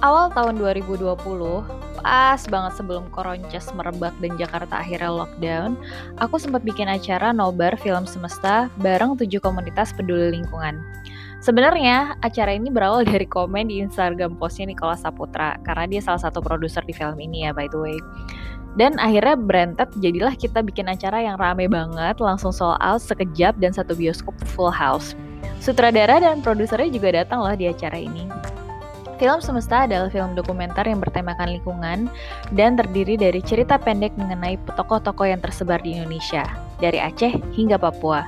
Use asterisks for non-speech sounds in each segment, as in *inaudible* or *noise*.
awal tahun 2020, pas banget sebelum Koronces merebak dan Jakarta akhirnya lockdown, aku sempat bikin acara nobar film semesta bareng tujuh komunitas peduli lingkungan. Sebenarnya acara ini berawal dari komen di Instagram postnya Nikola Saputra karena dia salah satu produser di film ini ya by the way. Dan akhirnya berentet jadilah kita bikin acara yang rame banget, langsung sold out sekejap dan satu bioskop full house. Sutradara dan produsernya juga datang loh di acara ini. Film Semesta adalah film dokumenter yang bertemakan lingkungan dan terdiri dari cerita pendek mengenai tokoh-tokoh yang tersebar di Indonesia, dari Aceh hingga Papua.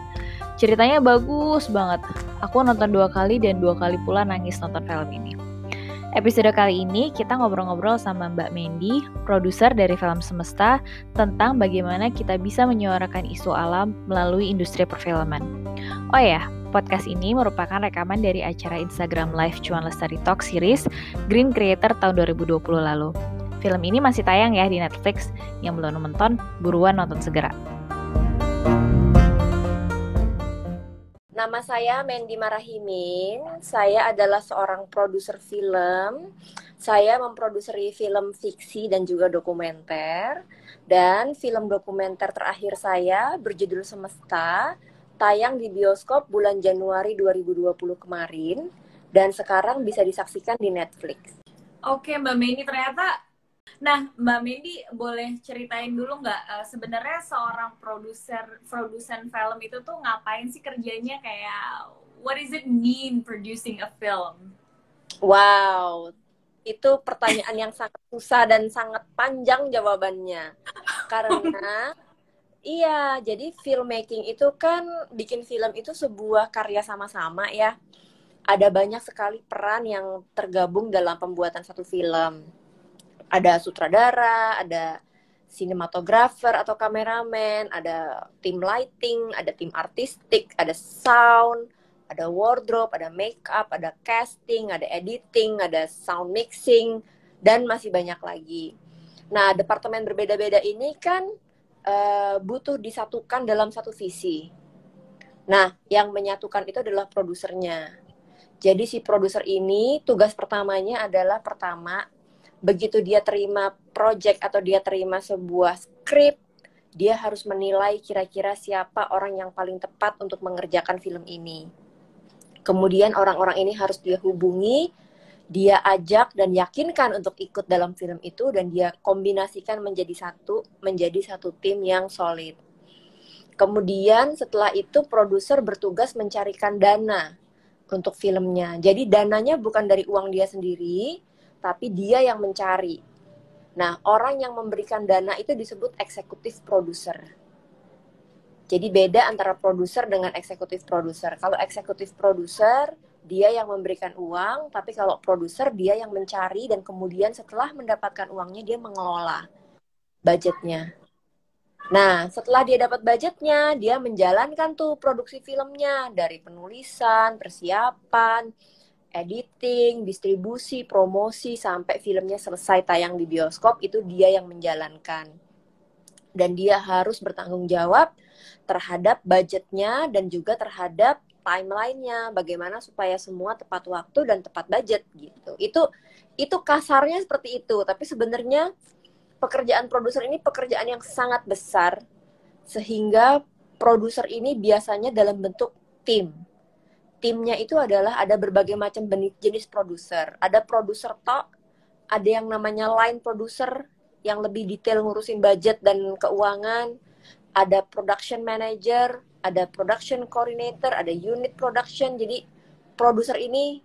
Ceritanya bagus banget. Aku nonton dua kali dan dua kali pula nangis nonton film ini. Episode kali ini kita ngobrol-ngobrol sama Mbak Mendy, produser dari film Semesta, tentang bagaimana kita bisa menyuarakan isu alam melalui industri perfilman. Oh ya, Podcast ini merupakan rekaman dari acara Instagram Live Cuan Lestari Talk Series Green Creator tahun 2020 lalu. Film ini masih tayang ya di Netflix. Yang belum nonton, buruan nonton segera. Nama saya Mendy Marahimin. Saya adalah seorang produser film. Saya memproduseri film fiksi dan juga dokumenter. Dan film dokumenter terakhir saya berjudul Semesta tayang di bioskop bulan Januari 2020 kemarin dan sekarang bisa disaksikan di Netflix. Oke Mbak Meni ternyata Nah, Mbak Meni boleh ceritain dulu nggak uh, sebenarnya seorang produser produsen film itu tuh ngapain sih kerjanya kayak what does it mean producing a film? Wow, itu pertanyaan yang sangat susah dan sangat panjang jawabannya. Karena Iya, jadi filmmaking itu kan bikin film itu sebuah karya sama-sama ya. Ada banyak sekali peran yang tergabung dalam pembuatan satu film. Ada sutradara, ada sinematografer atau kameramen, ada tim lighting, ada tim artistik, ada sound, ada wardrobe, ada makeup, ada casting, ada editing, ada sound mixing, dan masih banyak lagi. Nah, departemen berbeda-beda ini kan uh, butuh disatukan dalam satu visi. Nah, yang menyatukan itu adalah produsernya. Jadi si produser ini tugas pertamanya adalah pertama begitu dia terima project atau dia terima sebuah skrip, dia harus menilai kira-kira siapa orang yang paling tepat untuk mengerjakan film ini. Kemudian orang-orang ini harus dia hubungi dia ajak dan yakinkan untuk ikut dalam film itu dan dia kombinasikan menjadi satu menjadi satu tim yang solid. Kemudian setelah itu produser bertugas mencarikan dana untuk filmnya. Jadi dananya bukan dari uang dia sendiri, tapi dia yang mencari. Nah, orang yang memberikan dana itu disebut eksekutif produser. Jadi beda antara produser dengan eksekutif produser. Kalau eksekutif produser dia yang memberikan uang, tapi kalau produser dia yang mencari dan kemudian setelah mendapatkan uangnya dia mengelola budgetnya. Nah, setelah dia dapat budgetnya, dia menjalankan tuh produksi filmnya dari penulisan, persiapan, editing, distribusi, promosi sampai filmnya selesai tayang di bioskop itu dia yang menjalankan. Dan dia harus bertanggung jawab terhadap budgetnya dan juga terhadap timelinenya, bagaimana supaya semua tepat waktu dan tepat budget gitu. Itu itu kasarnya seperti itu, tapi sebenarnya pekerjaan produser ini pekerjaan yang sangat besar sehingga produser ini biasanya dalam bentuk tim. Timnya itu adalah ada berbagai macam jenis produser. Ada produser tok, ada yang namanya line producer yang lebih detail ngurusin budget dan keuangan, ada production manager, ada production coordinator, ada unit production. Jadi produser ini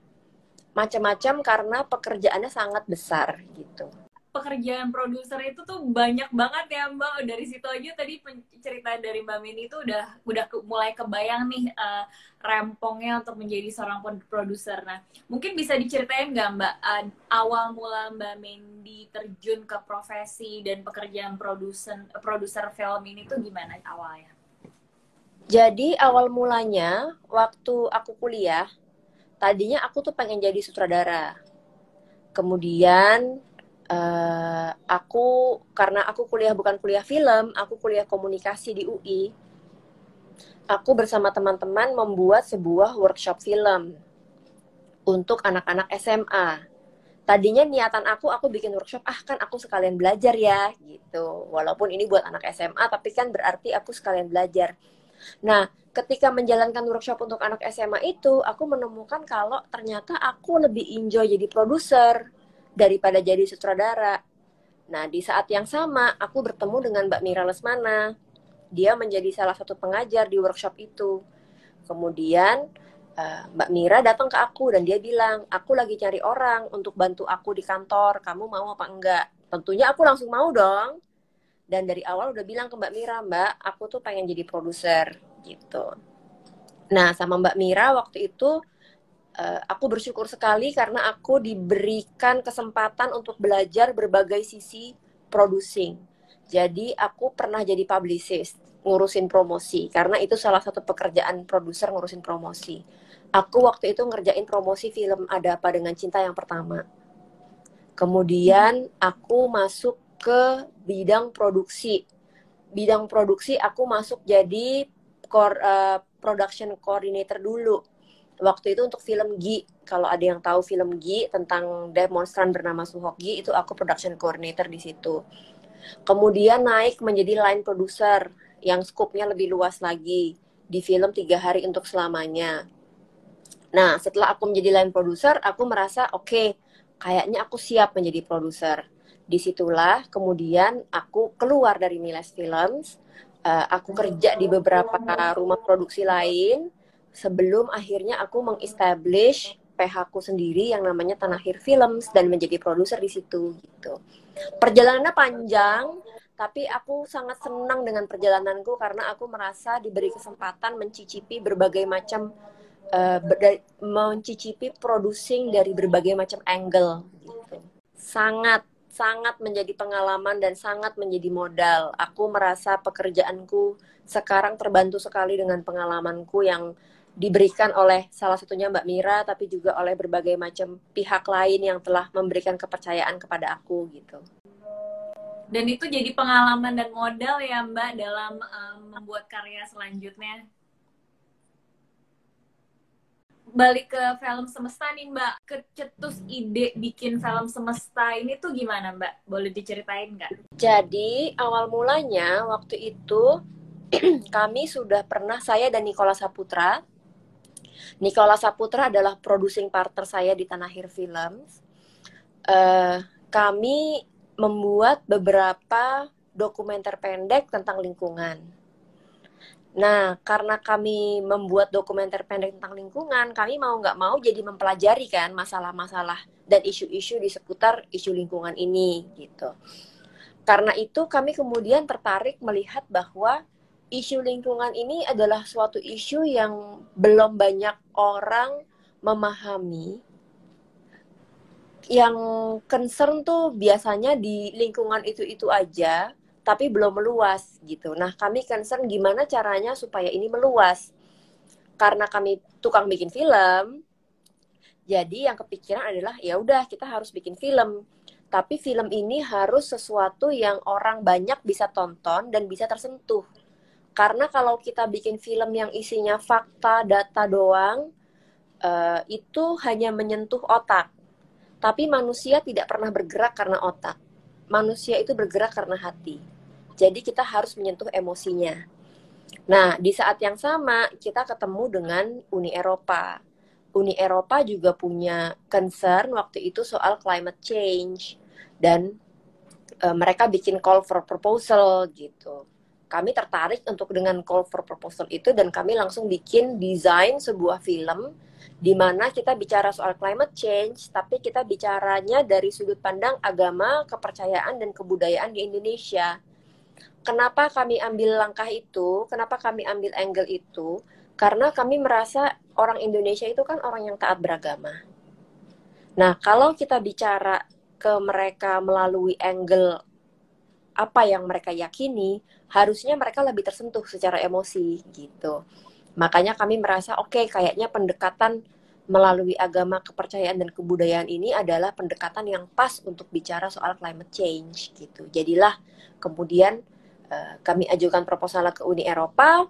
macam-macam karena pekerjaannya sangat besar gitu. Pekerjaan produser itu tuh banyak banget ya Mbak. Dari situ aja tadi cerita dari Mbak Mini itu udah udah ke, mulai kebayang nih uh, rempongnya untuk menjadi seorang produser. Nah, mungkin bisa diceritain nggak Mbak uh, awal mula Mbak Mendy terjun ke profesi dan pekerjaan produser produser film ini tuh gimana awalnya? Jadi awal mulanya waktu aku kuliah, tadinya aku tuh pengen jadi sutradara. Kemudian uh, aku karena aku kuliah bukan kuliah film, aku kuliah komunikasi di UI. Aku bersama teman-teman membuat sebuah workshop film untuk anak-anak SMA. tadinya niatan aku aku bikin workshop ah kan aku sekalian belajar ya gitu walaupun ini buat anak SMA tapi kan berarti aku sekalian belajar nah ketika menjalankan workshop untuk anak SMA itu aku menemukan kalau ternyata aku lebih enjoy jadi produser daripada jadi sutradara nah di saat yang sama aku bertemu dengan Mbak Mira Lesmana dia menjadi salah satu pengajar di workshop itu kemudian uh, Mbak Mira datang ke aku dan dia bilang, aku lagi cari orang untuk bantu aku di kantor, kamu mau apa enggak? Tentunya aku langsung mau dong. Dan dari awal udah bilang ke Mbak Mira, Mbak, aku tuh pengen jadi produser gitu. Nah, sama Mbak Mira waktu itu uh, aku bersyukur sekali karena aku diberikan kesempatan untuk belajar berbagai sisi producing. Jadi aku pernah jadi publicist, ngurusin promosi karena itu salah satu pekerjaan produser ngurusin promosi aku waktu itu ngerjain promosi film Ada Apa Dengan Cinta yang pertama. Kemudian aku masuk ke bidang produksi. Bidang produksi aku masuk jadi uh, production coordinator dulu. Waktu itu untuk film Gi. Kalau ada yang tahu film Gi tentang demonstran bernama Suhoki, itu aku production coordinator di situ. Kemudian naik menjadi line producer yang skupnya lebih luas lagi di film tiga hari untuk selamanya Nah, setelah aku menjadi line producer, aku merasa oke, okay, kayaknya aku siap menjadi produser. Di situlah kemudian aku keluar dari Miles Films, uh, aku kerja di beberapa rumah produksi lain sebelum akhirnya aku mengestablish PH ku sendiri yang namanya Tanahir Films dan menjadi produser di situ gitu. Perjalanannya panjang, tapi aku sangat senang dengan perjalananku karena aku merasa diberi kesempatan mencicipi berbagai macam uh, mencicipi producing dari berbagai macam angle gitu. Sangat sangat menjadi pengalaman dan sangat menjadi modal. Aku merasa pekerjaanku sekarang terbantu sekali dengan pengalamanku yang diberikan oleh salah satunya Mbak Mira tapi juga oleh berbagai macam pihak lain yang telah memberikan kepercayaan kepada aku gitu. Dan itu jadi pengalaman dan modal ya Mbak dalam um, membuat karya selanjutnya balik ke film semesta nih Mbak, kecetus ide bikin film semesta ini tuh gimana Mbak? Boleh diceritain nggak? Jadi awal mulanya waktu itu *clears throat* kami sudah pernah saya dan Nikola Saputra. Nikola Saputra adalah producing partner saya di Tanahir Films. Uh, kami membuat beberapa dokumenter pendek tentang lingkungan Nah, karena kami membuat dokumenter pendek tentang lingkungan, kami mau nggak mau jadi mempelajari kan masalah-masalah dan isu-isu di seputar isu lingkungan ini gitu. Karena itu kami kemudian tertarik melihat bahwa isu lingkungan ini adalah suatu isu yang belum banyak orang memahami. Yang concern tuh biasanya di lingkungan itu-itu aja, tapi belum meluas gitu. Nah, kami concern gimana caranya supaya ini meluas. Karena kami tukang bikin film, jadi yang kepikiran adalah ya udah kita harus bikin film. Tapi film ini harus sesuatu yang orang banyak bisa tonton dan bisa tersentuh. Karena kalau kita bikin film yang isinya fakta, data doang, uh, itu hanya menyentuh otak. Tapi manusia tidak pernah bergerak karena otak. Manusia itu bergerak karena hati. Jadi kita harus menyentuh emosinya. Nah, di saat yang sama kita ketemu dengan Uni Eropa. Uni Eropa juga punya concern waktu itu soal climate change dan e, mereka bikin call for proposal gitu. Kami tertarik untuk dengan call for proposal itu dan kami langsung bikin desain sebuah film di mana kita bicara soal climate change, tapi kita bicaranya dari sudut pandang agama, kepercayaan dan kebudayaan di Indonesia kenapa kami ambil langkah itu, kenapa kami ambil angle itu? Karena kami merasa orang Indonesia itu kan orang yang taat beragama. Nah, kalau kita bicara ke mereka melalui angle apa yang mereka yakini, harusnya mereka lebih tersentuh secara emosi gitu. Makanya kami merasa oke, okay, kayaknya pendekatan melalui agama, kepercayaan dan kebudayaan ini adalah pendekatan yang pas untuk bicara soal climate change gitu. Jadilah kemudian Eh, kami ajukan proposal ke Uni Eropa.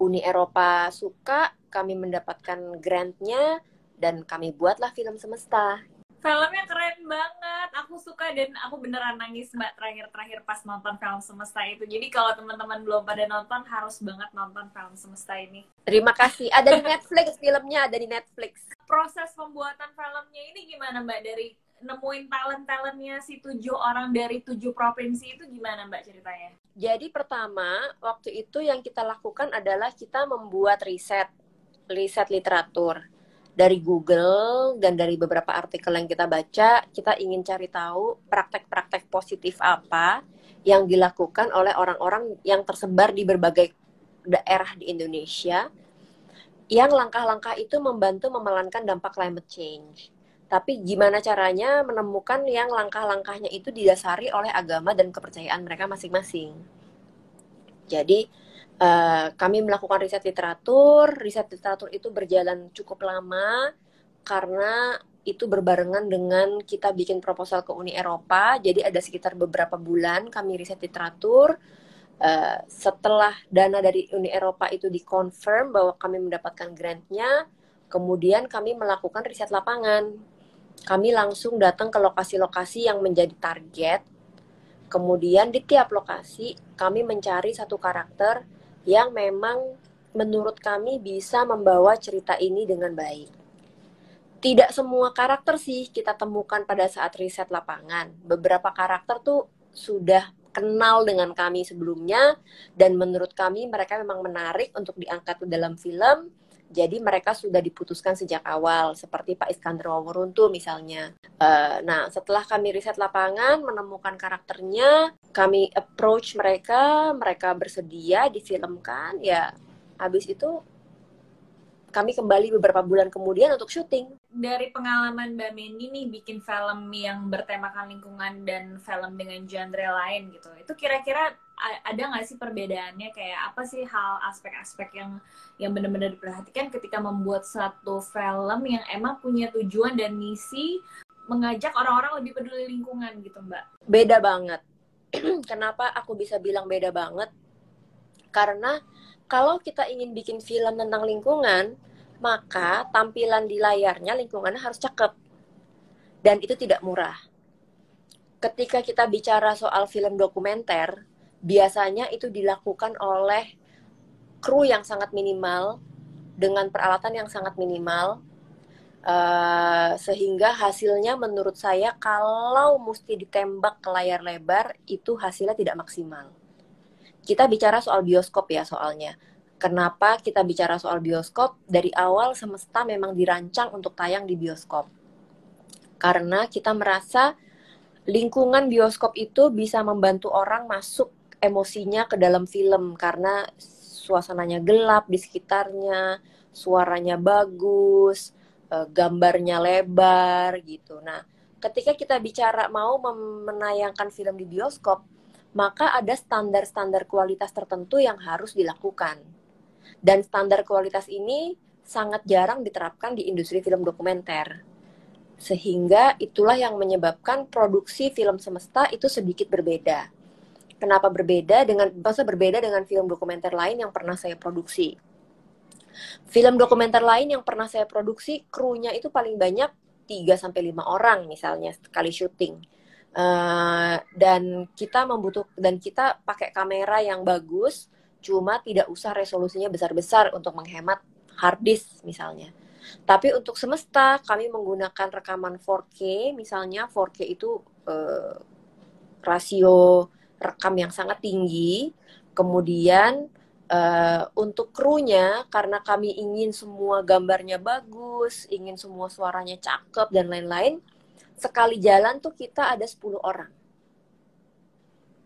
Uni Eropa suka, kami mendapatkan grantnya dan kami buatlah film semesta. Filmnya keren banget. Aku suka dan aku beneran nangis mbak terakhir-terakhir pas nonton film semesta itu. Jadi kalau teman-teman belum pada nonton harus banget nonton film semesta ini. Terima kasih. Ada di Netflix filmnya, ada di Netflix. Proses pembuatan filmnya ini gimana mbak dari nemuin talent-talentnya si tujuh orang dari tujuh provinsi itu gimana Mbak ceritanya? Jadi pertama, waktu itu yang kita lakukan adalah kita membuat riset, riset literatur. Dari Google dan dari beberapa artikel yang kita baca, kita ingin cari tahu praktek-praktek positif apa yang dilakukan oleh orang-orang yang tersebar di berbagai daerah di Indonesia yang langkah-langkah itu membantu memelankan dampak climate change tapi gimana caranya menemukan yang langkah-langkahnya itu didasari oleh agama dan kepercayaan mereka masing-masing. Jadi uh, kami melakukan riset literatur, riset literatur itu berjalan cukup lama karena itu berbarengan dengan kita bikin proposal ke Uni Eropa. Jadi ada sekitar beberapa bulan kami riset literatur. Uh, setelah dana dari Uni Eropa itu dikonfirm bahwa kami mendapatkan grantnya, kemudian kami melakukan riset lapangan kami langsung datang ke lokasi-lokasi yang menjadi target. Kemudian di tiap lokasi kami mencari satu karakter yang memang menurut kami bisa membawa cerita ini dengan baik. Tidak semua karakter sih kita temukan pada saat riset lapangan. Beberapa karakter tuh sudah kenal dengan kami sebelumnya dan menurut kami mereka memang menarik untuk diangkat ke dalam film jadi mereka sudah diputuskan sejak awal, seperti Pak Iskandar Waworuntu misalnya. Uh, nah, setelah kami riset lapangan, menemukan karakternya, kami approach mereka, mereka bersedia difilmkan, ya habis itu kami kembali beberapa bulan kemudian untuk syuting. Dari pengalaman Mbak Mendy nih bikin film yang bertemakan lingkungan dan film dengan genre lain gitu, itu kira-kira ada nggak sih perbedaannya kayak apa sih hal aspek-aspek yang yang benar-benar diperhatikan ketika membuat satu film yang emang punya tujuan dan misi mengajak orang-orang lebih peduli lingkungan gitu mbak? Beda banget. *clears throat* Kenapa aku bisa bilang beda banget? Karena kalau kita ingin bikin film tentang lingkungan, maka tampilan di layarnya lingkungannya harus cakep. Dan itu tidak murah. Ketika kita bicara soal film dokumenter, biasanya itu dilakukan oleh kru yang sangat minimal dengan peralatan yang sangat minimal uh, sehingga hasilnya menurut saya kalau mesti ditembak ke layar lebar itu hasilnya tidak maksimal. Kita bicara soal bioskop ya soalnya. Kenapa kita bicara soal bioskop? Dari awal semesta memang dirancang untuk tayang di bioskop. Karena kita merasa lingkungan bioskop itu bisa membantu orang masuk emosinya ke dalam film karena suasananya gelap di sekitarnya, suaranya bagus, eh, gambarnya lebar gitu. Nah, ketika kita bicara mau menayangkan film di bioskop, maka ada standar-standar kualitas tertentu yang harus dilakukan. Dan standar kualitas ini sangat jarang diterapkan di industri film dokumenter. Sehingga itulah yang menyebabkan produksi film semesta itu sedikit berbeda Kenapa berbeda dengan masa berbeda dengan film dokumenter lain yang pernah saya produksi? Film dokumenter lain yang pernah saya produksi, krunya itu paling banyak 3 sampai 5 orang misalnya sekali syuting. Uh, dan kita membutuh dan kita pakai kamera yang bagus, cuma tidak usah resolusinya besar-besar untuk menghemat hard disk misalnya. Tapi untuk semesta kami menggunakan rekaman 4K, misalnya 4K itu uh, rasio rekam yang sangat tinggi. Kemudian uh, untuk krunya karena kami ingin semua gambarnya bagus, ingin semua suaranya cakep dan lain-lain, sekali jalan tuh kita ada 10 orang.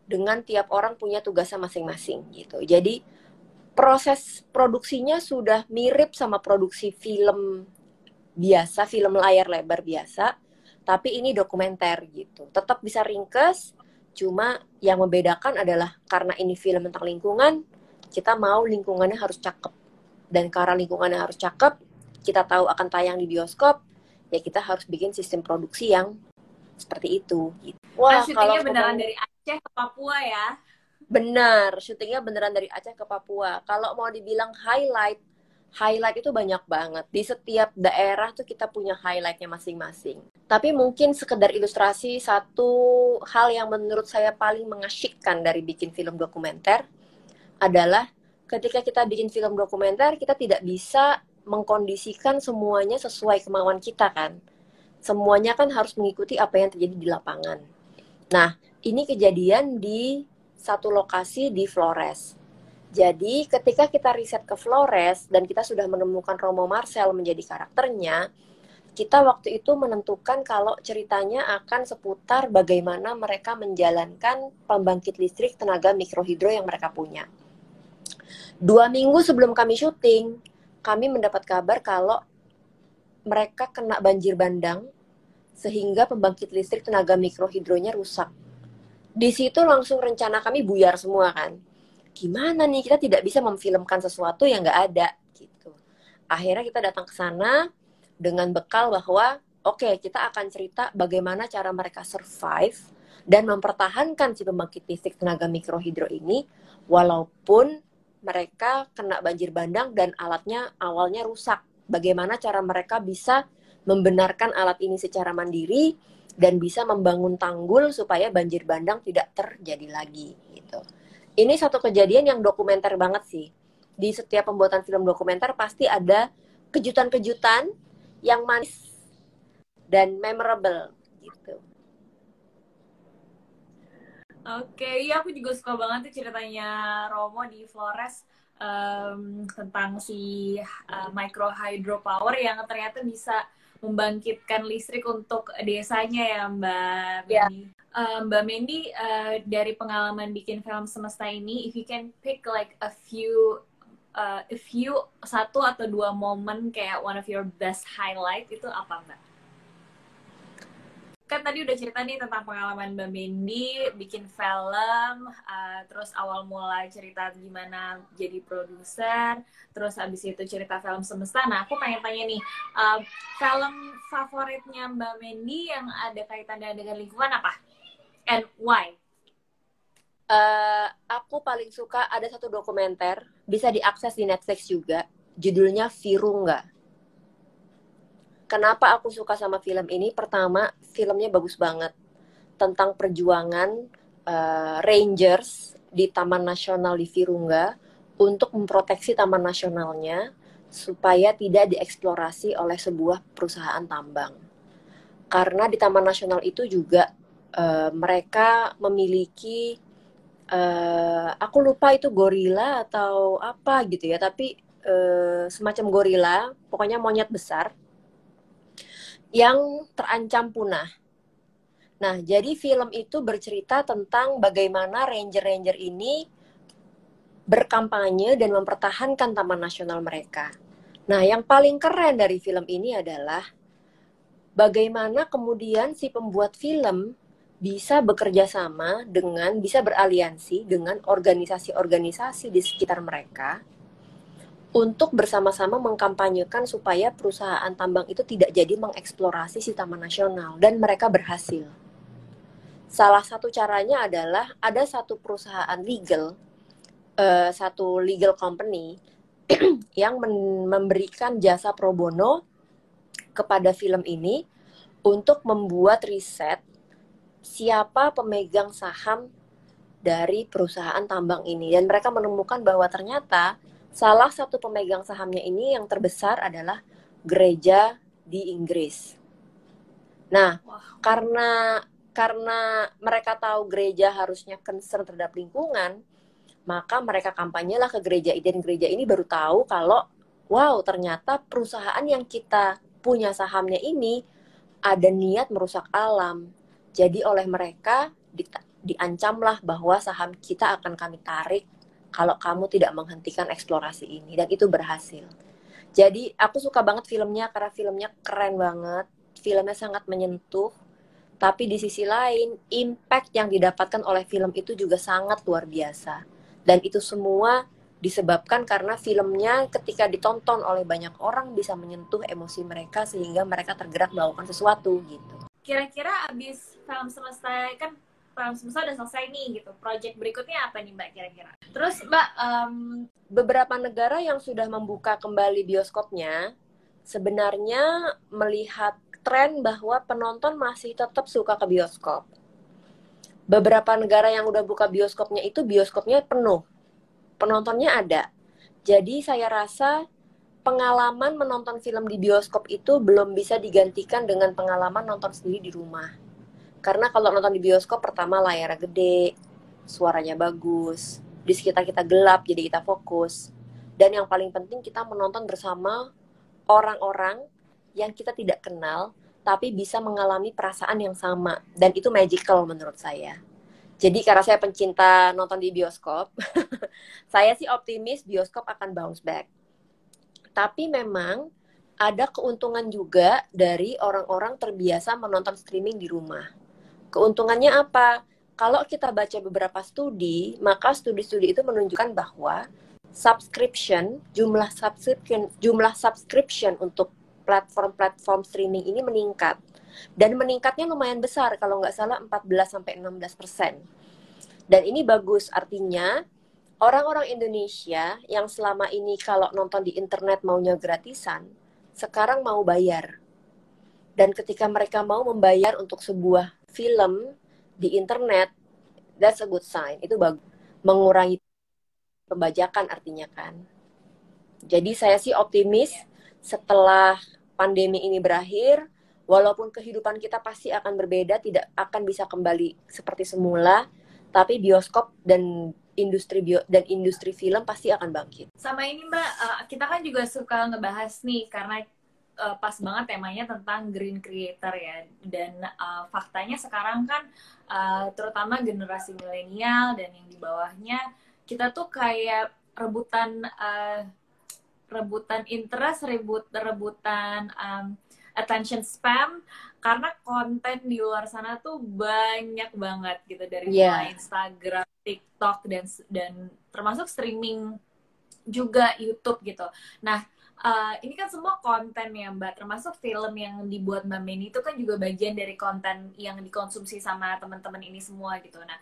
Dengan tiap orang punya tugasnya masing-masing gitu. Jadi proses produksinya sudah mirip sama produksi film biasa, film layar lebar biasa, tapi ini dokumenter gitu. Tetap bisa ringkes, Cuma yang membedakan adalah karena ini film tentang lingkungan, kita mau lingkungannya harus cakep. Dan karena lingkungannya harus cakep, kita tahu akan tayang di bioskop, ya kita harus bikin sistem produksi yang seperti itu. Gitu. Wah, nah, kalau beneran dari Aceh ke Papua ya? Benar, syutingnya beneran dari Aceh ke Papua. Kalau mau dibilang highlight, highlight itu banyak banget. Di setiap daerah tuh kita punya highlightnya masing-masing. Tapi mungkin sekedar ilustrasi satu hal yang menurut saya paling mengasyikkan dari bikin film dokumenter adalah ketika kita bikin film dokumenter kita tidak bisa mengkondisikan semuanya sesuai kemauan kita kan. Semuanya kan harus mengikuti apa yang terjadi di lapangan. Nah, ini kejadian di satu lokasi di Flores jadi ketika kita riset ke Flores dan kita sudah menemukan Romo Marcel menjadi karakternya, kita waktu itu menentukan kalau ceritanya akan seputar bagaimana mereka menjalankan pembangkit listrik tenaga mikrohidro yang mereka punya. Dua minggu sebelum kami syuting, kami mendapat kabar kalau mereka kena banjir bandang sehingga pembangkit listrik tenaga mikrohidronya rusak. Di situ langsung rencana kami buyar semua kan gimana nih kita tidak bisa memfilmkan sesuatu yang nggak ada gitu akhirnya kita datang ke sana dengan bekal bahwa oke okay, kita akan cerita bagaimana cara mereka survive dan mempertahankan si pembangkit listrik tenaga mikrohidro ini walaupun mereka kena banjir bandang dan alatnya awalnya rusak bagaimana cara mereka bisa membenarkan alat ini secara mandiri dan bisa membangun tanggul supaya banjir bandang tidak terjadi lagi gitu ini satu kejadian yang dokumenter banget sih. Di setiap pembuatan film dokumenter pasti ada kejutan-kejutan yang manis dan memorable gitu. Oke, iya aku juga suka banget tuh ceritanya Romo di Flores um, tentang si uh, micro hydropower yang ternyata bisa membangkitkan listrik untuk desanya ya Mbak yeah. Uh, Mbak Mendy uh, dari pengalaman bikin film semesta ini, if you can pick like a few uh, a few satu atau dua momen kayak one of your best highlight itu apa Mbak? Kan tadi udah cerita nih tentang pengalaman Mbak Mendy bikin film, uh, terus awal mula cerita gimana jadi produser, terus abis itu cerita film semesta. Nah, aku pengen tanya nih, uh, film favoritnya Mbak Mendy yang ada kaitannya dengan lingkungan apa? And why? Uh, aku paling suka ada satu dokumenter, bisa diakses di Netflix juga, judulnya Virunga Kenapa aku suka sama film ini? Pertama, filmnya bagus banget tentang perjuangan uh, rangers di Taman Nasional di Virunga untuk memproteksi taman nasionalnya supaya tidak dieksplorasi oleh sebuah perusahaan tambang. Karena di Taman Nasional itu juga uh, mereka memiliki uh, aku lupa itu gorila atau apa gitu ya, tapi uh, semacam gorila, pokoknya monyet besar yang terancam punah. Nah, jadi film itu bercerita tentang bagaimana ranger-ranger ini berkampanye dan mempertahankan taman nasional mereka. Nah, yang paling keren dari film ini adalah bagaimana kemudian si pembuat film bisa bekerja sama dengan bisa beraliansi dengan organisasi-organisasi di sekitar mereka untuk bersama-sama mengkampanyekan supaya perusahaan tambang itu tidak jadi mengeksplorasi si taman nasional dan mereka berhasil. Salah satu caranya adalah ada satu perusahaan legal, uh, satu legal company *clears throat* yang memberikan jasa pro bono kepada film ini untuk membuat riset siapa pemegang saham dari perusahaan tambang ini dan mereka menemukan bahwa ternyata Salah satu pemegang sahamnya ini yang terbesar adalah gereja di Inggris. Nah, wow. karena karena mereka tahu gereja harusnya concern terhadap lingkungan, maka mereka kampanye lah ke gereja ini dan gereja ini baru tahu kalau wow, ternyata perusahaan yang kita punya sahamnya ini ada niat merusak alam. Jadi oleh mereka di, diancamlah bahwa saham kita akan kami tarik kalau kamu tidak menghentikan eksplorasi ini dan itu berhasil. Jadi aku suka banget filmnya karena filmnya keren banget, filmnya sangat menyentuh. Tapi di sisi lain, impact yang didapatkan oleh film itu juga sangat luar biasa. Dan itu semua disebabkan karena filmnya ketika ditonton oleh banyak orang bisa menyentuh emosi mereka sehingga mereka tergerak melakukan sesuatu gitu. Kira-kira abis film selesai kan semesta udah selesai nih gitu. Project berikutnya apa nih Mbak kira-kira? Terus Mbak um... beberapa negara yang sudah membuka kembali bioskopnya sebenarnya melihat tren bahwa penonton masih tetap suka ke bioskop. Beberapa negara yang udah buka bioskopnya itu bioskopnya penuh. Penontonnya ada. Jadi saya rasa pengalaman menonton film di bioskop itu belum bisa digantikan dengan pengalaman nonton sendiri di rumah karena kalau nonton di bioskop pertama layarnya gede, suaranya bagus, di sekitar kita gelap jadi kita fokus. Dan yang paling penting kita menonton bersama orang-orang yang kita tidak kenal tapi bisa mengalami perasaan yang sama dan itu magical menurut saya. Jadi karena saya pencinta nonton di bioskop, *laughs* saya sih optimis bioskop akan bounce back. Tapi memang ada keuntungan juga dari orang-orang terbiasa menonton streaming di rumah Keuntungannya apa? Kalau kita baca beberapa studi, maka studi-studi itu menunjukkan bahwa subscription, jumlah subscription, jumlah subscription untuk platform-platform streaming ini meningkat. Dan meningkatnya lumayan besar, kalau nggak salah 14-16 persen. Dan ini bagus, artinya orang-orang Indonesia yang selama ini kalau nonton di internet maunya gratisan, sekarang mau bayar. Dan ketika mereka mau membayar untuk sebuah film di internet, that's a good sign. Itu bagus. Mengurangi pembajakan artinya kan. Jadi saya sih optimis setelah pandemi ini berakhir, walaupun kehidupan kita pasti akan berbeda, tidak akan bisa kembali seperti semula, tapi bioskop dan industri bio dan industri film pasti akan bangkit. Sama ini Mbak, uh, kita kan juga suka ngebahas nih karena uh, pas banget temanya tentang green creator ya dan uh, faktanya sekarang kan uh, terutama generasi milenial dan yang di bawahnya kita tuh kayak rebutan uh, rebutan interest rebut rebutan um, attention spam karena konten di luar sana tuh banyak banget gitu dari yeah. Instagram, TikTok dan dan termasuk streaming juga YouTube gitu. Nah, uh, ini kan semua konten ya Mbak, termasuk film yang dibuat Mbak Meni itu kan juga bagian dari konten yang dikonsumsi sama teman-teman ini semua gitu. Nah,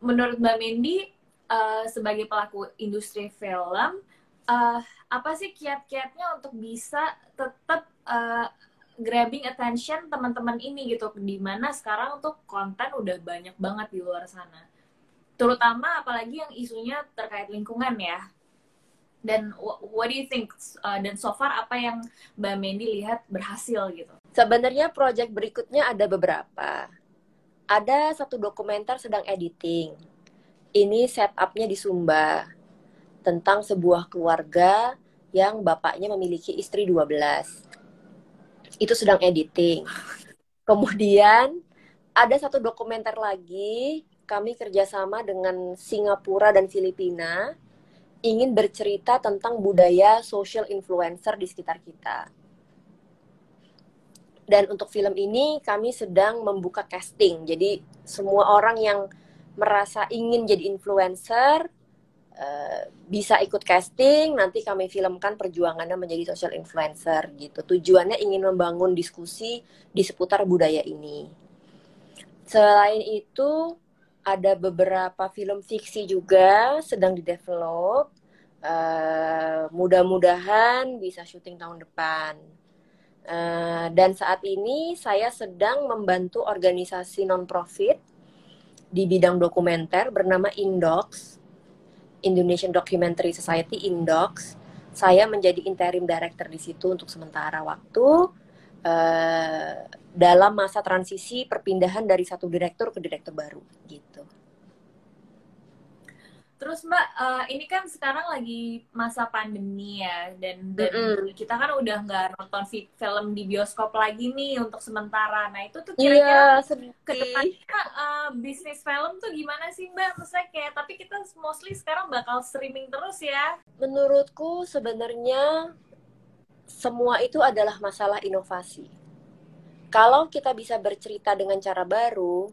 menurut Mbak Mendi uh, sebagai pelaku industri film, uh, apa sih kiat-kiatnya untuk bisa tetap uh, grabbing attention teman-teman ini gitu, di mana sekarang untuk konten udah banyak banget di luar sana. Terutama apalagi yang isunya terkait lingkungan ya dan what do you think uh, dan so far apa yang Mbak Mendy lihat berhasil gitu? Sebenarnya project berikutnya ada beberapa. Ada satu dokumenter sedang editing. Ini setupnya di Sumba tentang sebuah keluarga yang bapaknya memiliki istri 12. Itu sedang editing. Kemudian ada satu dokumenter lagi kami kerjasama dengan Singapura dan Filipina ingin bercerita tentang budaya social influencer di sekitar kita. Dan untuk film ini kami sedang membuka casting. Jadi semua orang yang merasa ingin jadi influencer uh, bisa ikut casting. Nanti kami filmkan perjuangannya menjadi social influencer gitu. Tujuannya ingin membangun diskusi di seputar budaya ini. Selain itu ada beberapa film fiksi juga sedang didevelop. Uh, mudah-mudahan bisa syuting tahun depan. Uh, dan saat ini saya sedang membantu organisasi non-profit di bidang dokumenter bernama Indox, Indonesian Documentary Society Indox. Saya menjadi interim director di situ untuk sementara waktu uh, dalam masa transisi perpindahan dari satu direktur ke direktur baru gitu. Terus Mbak, uh, ini kan sekarang lagi masa pandemi ya, dan, dan mm -hmm. kita kan udah nggak nonton film di bioskop lagi nih untuk sementara. Nah itu tuh kira-kira yeah, ke depannya uh, bisnis film tuh gimana sih Mbak? Maksudnya kayak, tapi kita mostly sekarang bakal streaming terus ya? Menurutku sebenarnya semua itu adalah masalah inovasi. Kalau kita bisa bercerita dengan cara baru,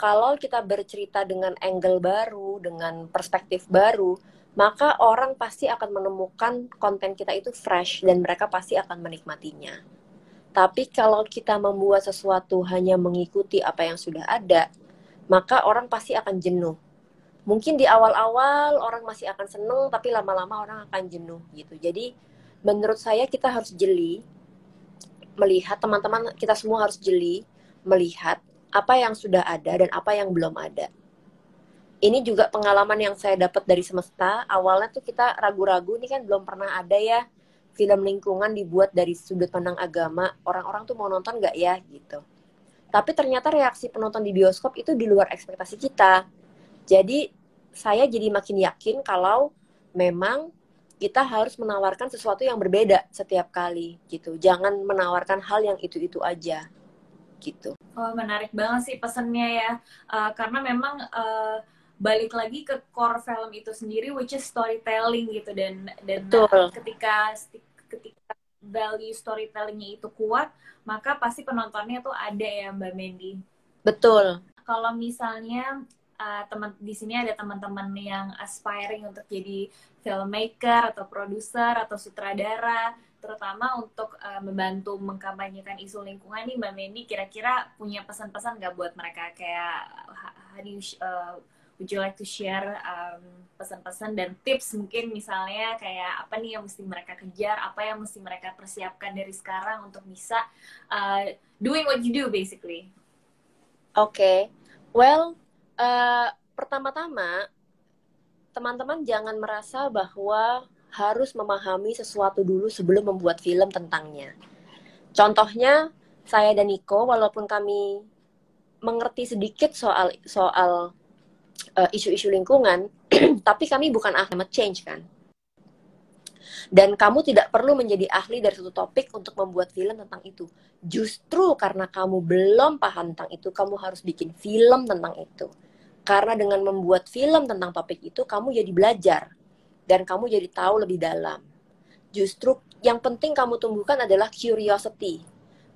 kalau kita bercerita dengan angle baru, dengan perspektif baru, maka orang pasti akan menemukan konten kita itu fresh dan mereka pasti akan menikmatinya. Tapi kalau kita membuat sesuatu hanya mengikuti apa yang sudah ada, maka orang pasti akan jenuh. Mungkin di awal-awal orang masih akan seneng, tapi lama-lama orang akan jenuh gitu. Jadi menurut saya kita harus jeli melihat teman-teman kita semua harus jeli melihat apa yang sudah ada dan apa yang belum ada. Ini juga pengalaman yang saya dapat dari semesta. Awalnya tuh kita ragu-ragu, ini kan belum pernah ada ya film lingkungan dibuat dari sudut pandang agama. Orang-orang tuh mau nonton nggak ya gitu. Tapi ternyata reaksi penonton di bioskop itu di luar ekspektasi kita. Jadi saya jadi makin yakin kalau memang kita harus menawarkan sesuatu yang berbeda setiap kali gitu. Jangan menawarkan hal yang itu-itu aja gitu. Oh, menarik banget sih pesannya ya. Uh, karena memang uh, balik lagi ke core film itu sendiri which is storytelling gitu dan dan Betul. ketika ketika value storytellingnya itu kuat, maka pasti penontonnya tuh ada ya Mbak Mendy. Betul. Kalau misalnya uh, teman di sini ada teman-teman yang aspiring untuk jadi filmmaker atau produser atau sutradara terutama untuk uh, membantu mengkampanyekan isu lingkungan nih Mbak Mendy kira-kira punya pesan-pesan nggak buat mereka? Kayak how do you, uh, would you like to share um, pesan-pesan dan tips mungkin misalnya kayak apa nih yang mesti mereka kejar apa yang mesti mereka persiapkan dari sekarang untuk bisa uh, doing what you do basically? Oke. Okay. well uh, pertama-tama teman-teman jangan merasa bahwa harus memahami sesuatu dulu sebelum membuat film tentangnya. Contohnya saya dan Niko walaupun kami mengerti sedikit soal soal uh, isu-isu lingkungan, *clears throat* tapi kami bukan ahli climate change kan. Dan kamu tidak perlu menjadi ahli dari satu topik untuk membuat film tentang itu. Justru karena kamu belum paham tentang itu, kamu harus bikin film tentang itu. Karena dengan membuat film tentang topik itu, kamu jadi belajar. Dan kamu jadi tahu lebih dalam. Justru yang penting kamu tumbuhkan adalah curiosity.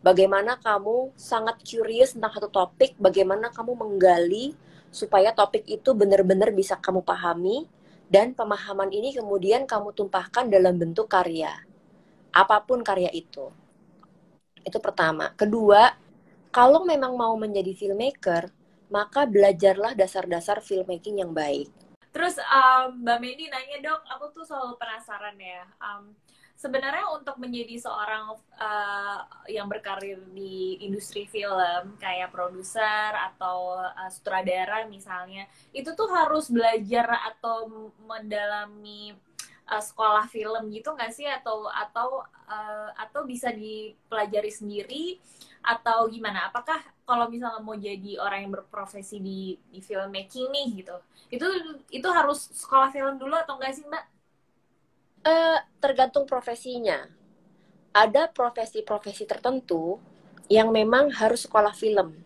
Bagaimana kamu sangat curious tentang satu topik, bagaimana kamu menggali supaya topik itu benar-benar bisa kamu pahami, dan pemahaman ini kemudian kamu tumpahkan dalam bentuk karya. Apa pun karya itu. Itu pertama. Kedua, kalau memang mau menjadi filmmaker, maka belajarlah dasar-dasar filmmaking yang baik. Terus um, Mbak Medi nanya dok, aku tuh selalu penasaran ya. Um, sebenarnya untuk menjadi seorang uh, yang berkarir di industri film kayak produser atau uh, sutradara misalnya, itu tuh harus belajar atau mendalami uh, sekolah film gitu nggak sih atau atau uh, atau bisa dipelajari sendiri atau gimana? Apakah kalau misalnya mau jadi orang yang berprofesi di di filmmaking nih gitu, itu itu harus sekolah film dulu atau enggak sih mbak? Uh, tergantung profesinya. Ada profesi-profesi tertentu yang memang harus sekolah film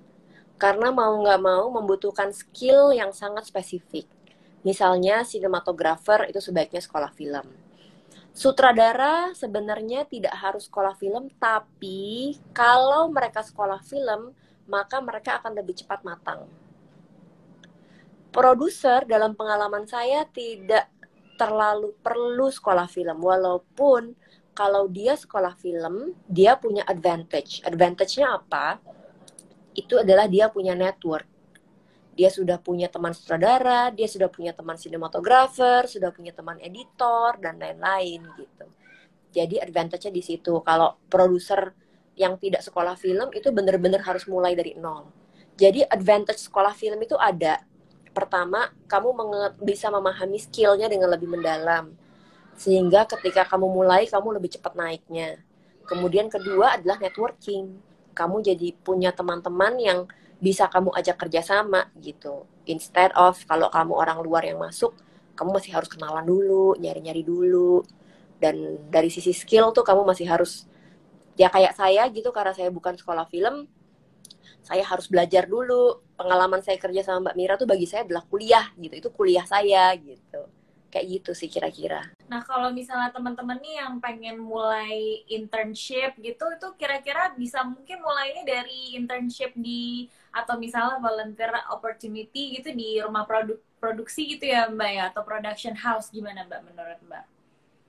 karena mau nggak mau membutuhkan skill yang sangat spesifik. Misalnya sinematografer itu sebaiknya sekolah film Sutradara sebenarnya tidak harus sekolah film, tapi kalau mereka sekolah film, maka mereka akan lebih cepat matang. Produser dalam pengalaman saya tidak terlalu perlu sekolah film, walaupun kalau dia sekolah film, dia punya advantage. Advantage-nya apa? Itu adalah dia punya network dia sudah punya teman sutradara, dia sudah punya teman sinematografer, sudah punya teman editor dan lain-lain gitu. Jadi advantage-nya di situ. Kalau produser yang tidak sekolah film itu benar-benar harus mulai dari nol. Jadi advantage sekolah film itu ada. Pertama, kamu bisa memahami skillnya dengan lebih mendalam. Sehingga ketika kamu mulai, kamu lebih cepat naiknya. Kemudian kedua adalah networking. Kamu jadi punya teman-teman yang bisa kamu ajak kerjasama gitu. Instead of kalau kamu orang luar yang masuk, kamu masih harus kenalan dulu, nyari-nyari dulu. Dan dari sisi skill tuh kamu masih harus ya kayak saya gitu karena saya bukan sekolah film, saya harus belajar dulu. Pengalaman saya kerja sama Mbak Mira tuh bagi saya adalah kuliah gitu. Itu kuliah saya gitu kayak gitu sih kira-kira. Nah kalau misalnya teman-teman nih yang pengen mulai internship gitu, itu kira-kira bisa mungkin mulainya dari internship di atau misalnya volunteer opportunity gitu di rumah produk produksi gitu ya Mbak ya atau production house gimana Mbak menurut Mbak?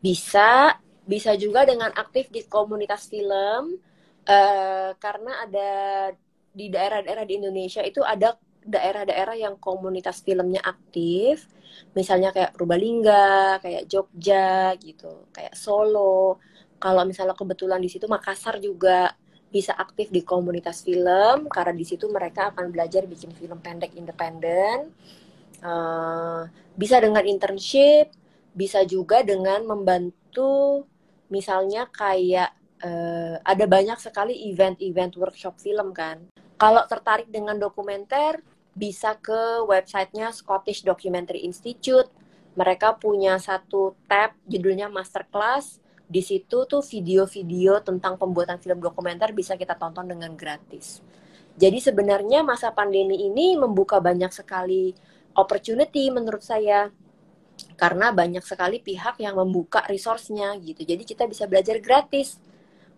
Bisa, bisa juga dengan aktif di komunitas film uh, karena ada di daerah-daerah di Indonesia itu ada daerah-daerah yang komunitas filmnya aktif, misalnya kayak Purbalingga, kayak Jogja gitu, kayak Solo. Kalau misalnya kebetulan di situ Makassar juga bisa aktif di komunitas film karena di situ mereka akan belajar bikin film pendek independen. Uh, bisa dengan internship, bisa juga dengan membantu misalnya kayak uh, ada banyak sekali event-event workshop film kan. Kalau tertarik dengan dokumenter, bisa ke websitenya Scottish Documentary Institute. Mereka punya satu tab judulnya Masterclass. Di situ tuh video-video tentang pembuatan film dokumenter bisa kita tonton dengan gratis. Jadi sebenarnya masa pandemi ini membuka banyak sekali opportunity menurut saya karena banyak sekali pihak yang membuka resource-nya gitu. Jadi kita bisa belajar gratis.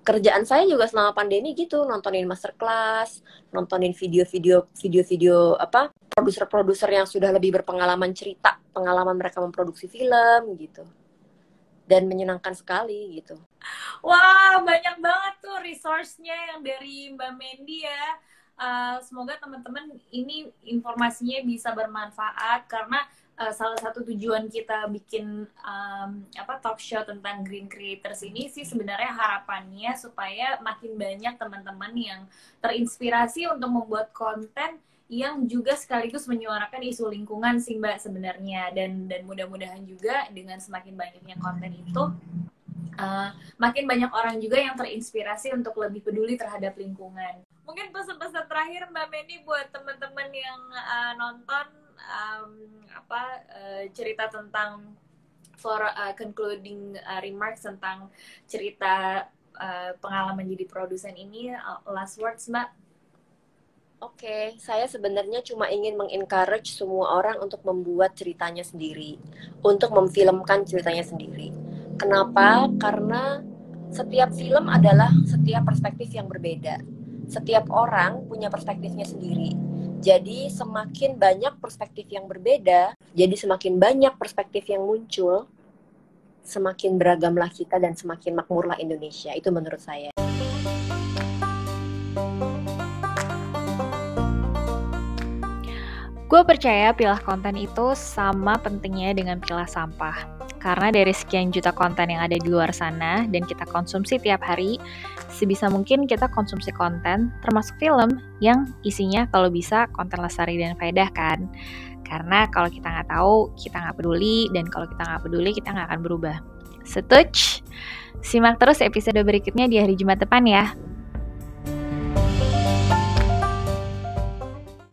Kerjaan saya juga selama pandemi gitu, nontonin masterclass, nontonin video-video video-video apa produser-produser yang sudah lebih berpengalaman cerita, pengalaman mereka memproduksi film gitu. Dan menyenangkan sekali gitu. Wah, banyak banget tuh resource-nya yang dari Mbak Mendy ya. Uh, semoga teman-teman ini informasinya bisa bermanfaat karena uh, salah satu tujuan kita bikin um, apa talk show tentang green creators ini sih sebenarnya harapannya supaya makin banyak teman-teman yang terinspirasi untuk membuat konten yang juga sekaligus menyuarakan isu lingkungan sih mbak sebenarnya dan dan mudah-mudahan juga dengan semakin banyaknya konten itu uh, makin banyak orang juga yang terinspirasi untuk lebih peduli terhadap lingkungan. Mungkin pesan-pesan terakhir Mbak Meni buat teman-teman yang uh, nonton um, apa uh, cerita tentang for uh, concluding uh, remarks tentang cerita uh, pengalaman jadi produsen ini uh, last words mbak Oke, okay, saya sebenarnya cuma ingin mengencourage semua orang untuk membuat ceritanya sendiri, untuk memfilmkan ceritanya sendiri. Kenapa? Karena setiap film adalah setiap perspektif yang berbeda. Setiap orang punya perspektifnya sendiri. Jadi semakin banyak perspektif yang berbeda, jadi semakin banyak perspektif yang muncul, semakin beragamlah kita dan semakin makmurlah Indonesia. Itu menurut saya. Gue percaya pilah konten itu sama pentingnya dengan pilah sampah. Karena dari sekian juta konten yang ada di luar sana dan kita konsumsi tiap hari, sebisa mungkin kita konsumsi konten termasuk film yang isinya kalau bisa konten lestari dan faedah kan. Karena kalau kita nggak tahu, kita nggak peduli, dan kalau kita nggak peduli, kita nggak akan berubah. Setuju? Simak terus episode berikutnya di hari Jumat depan ya.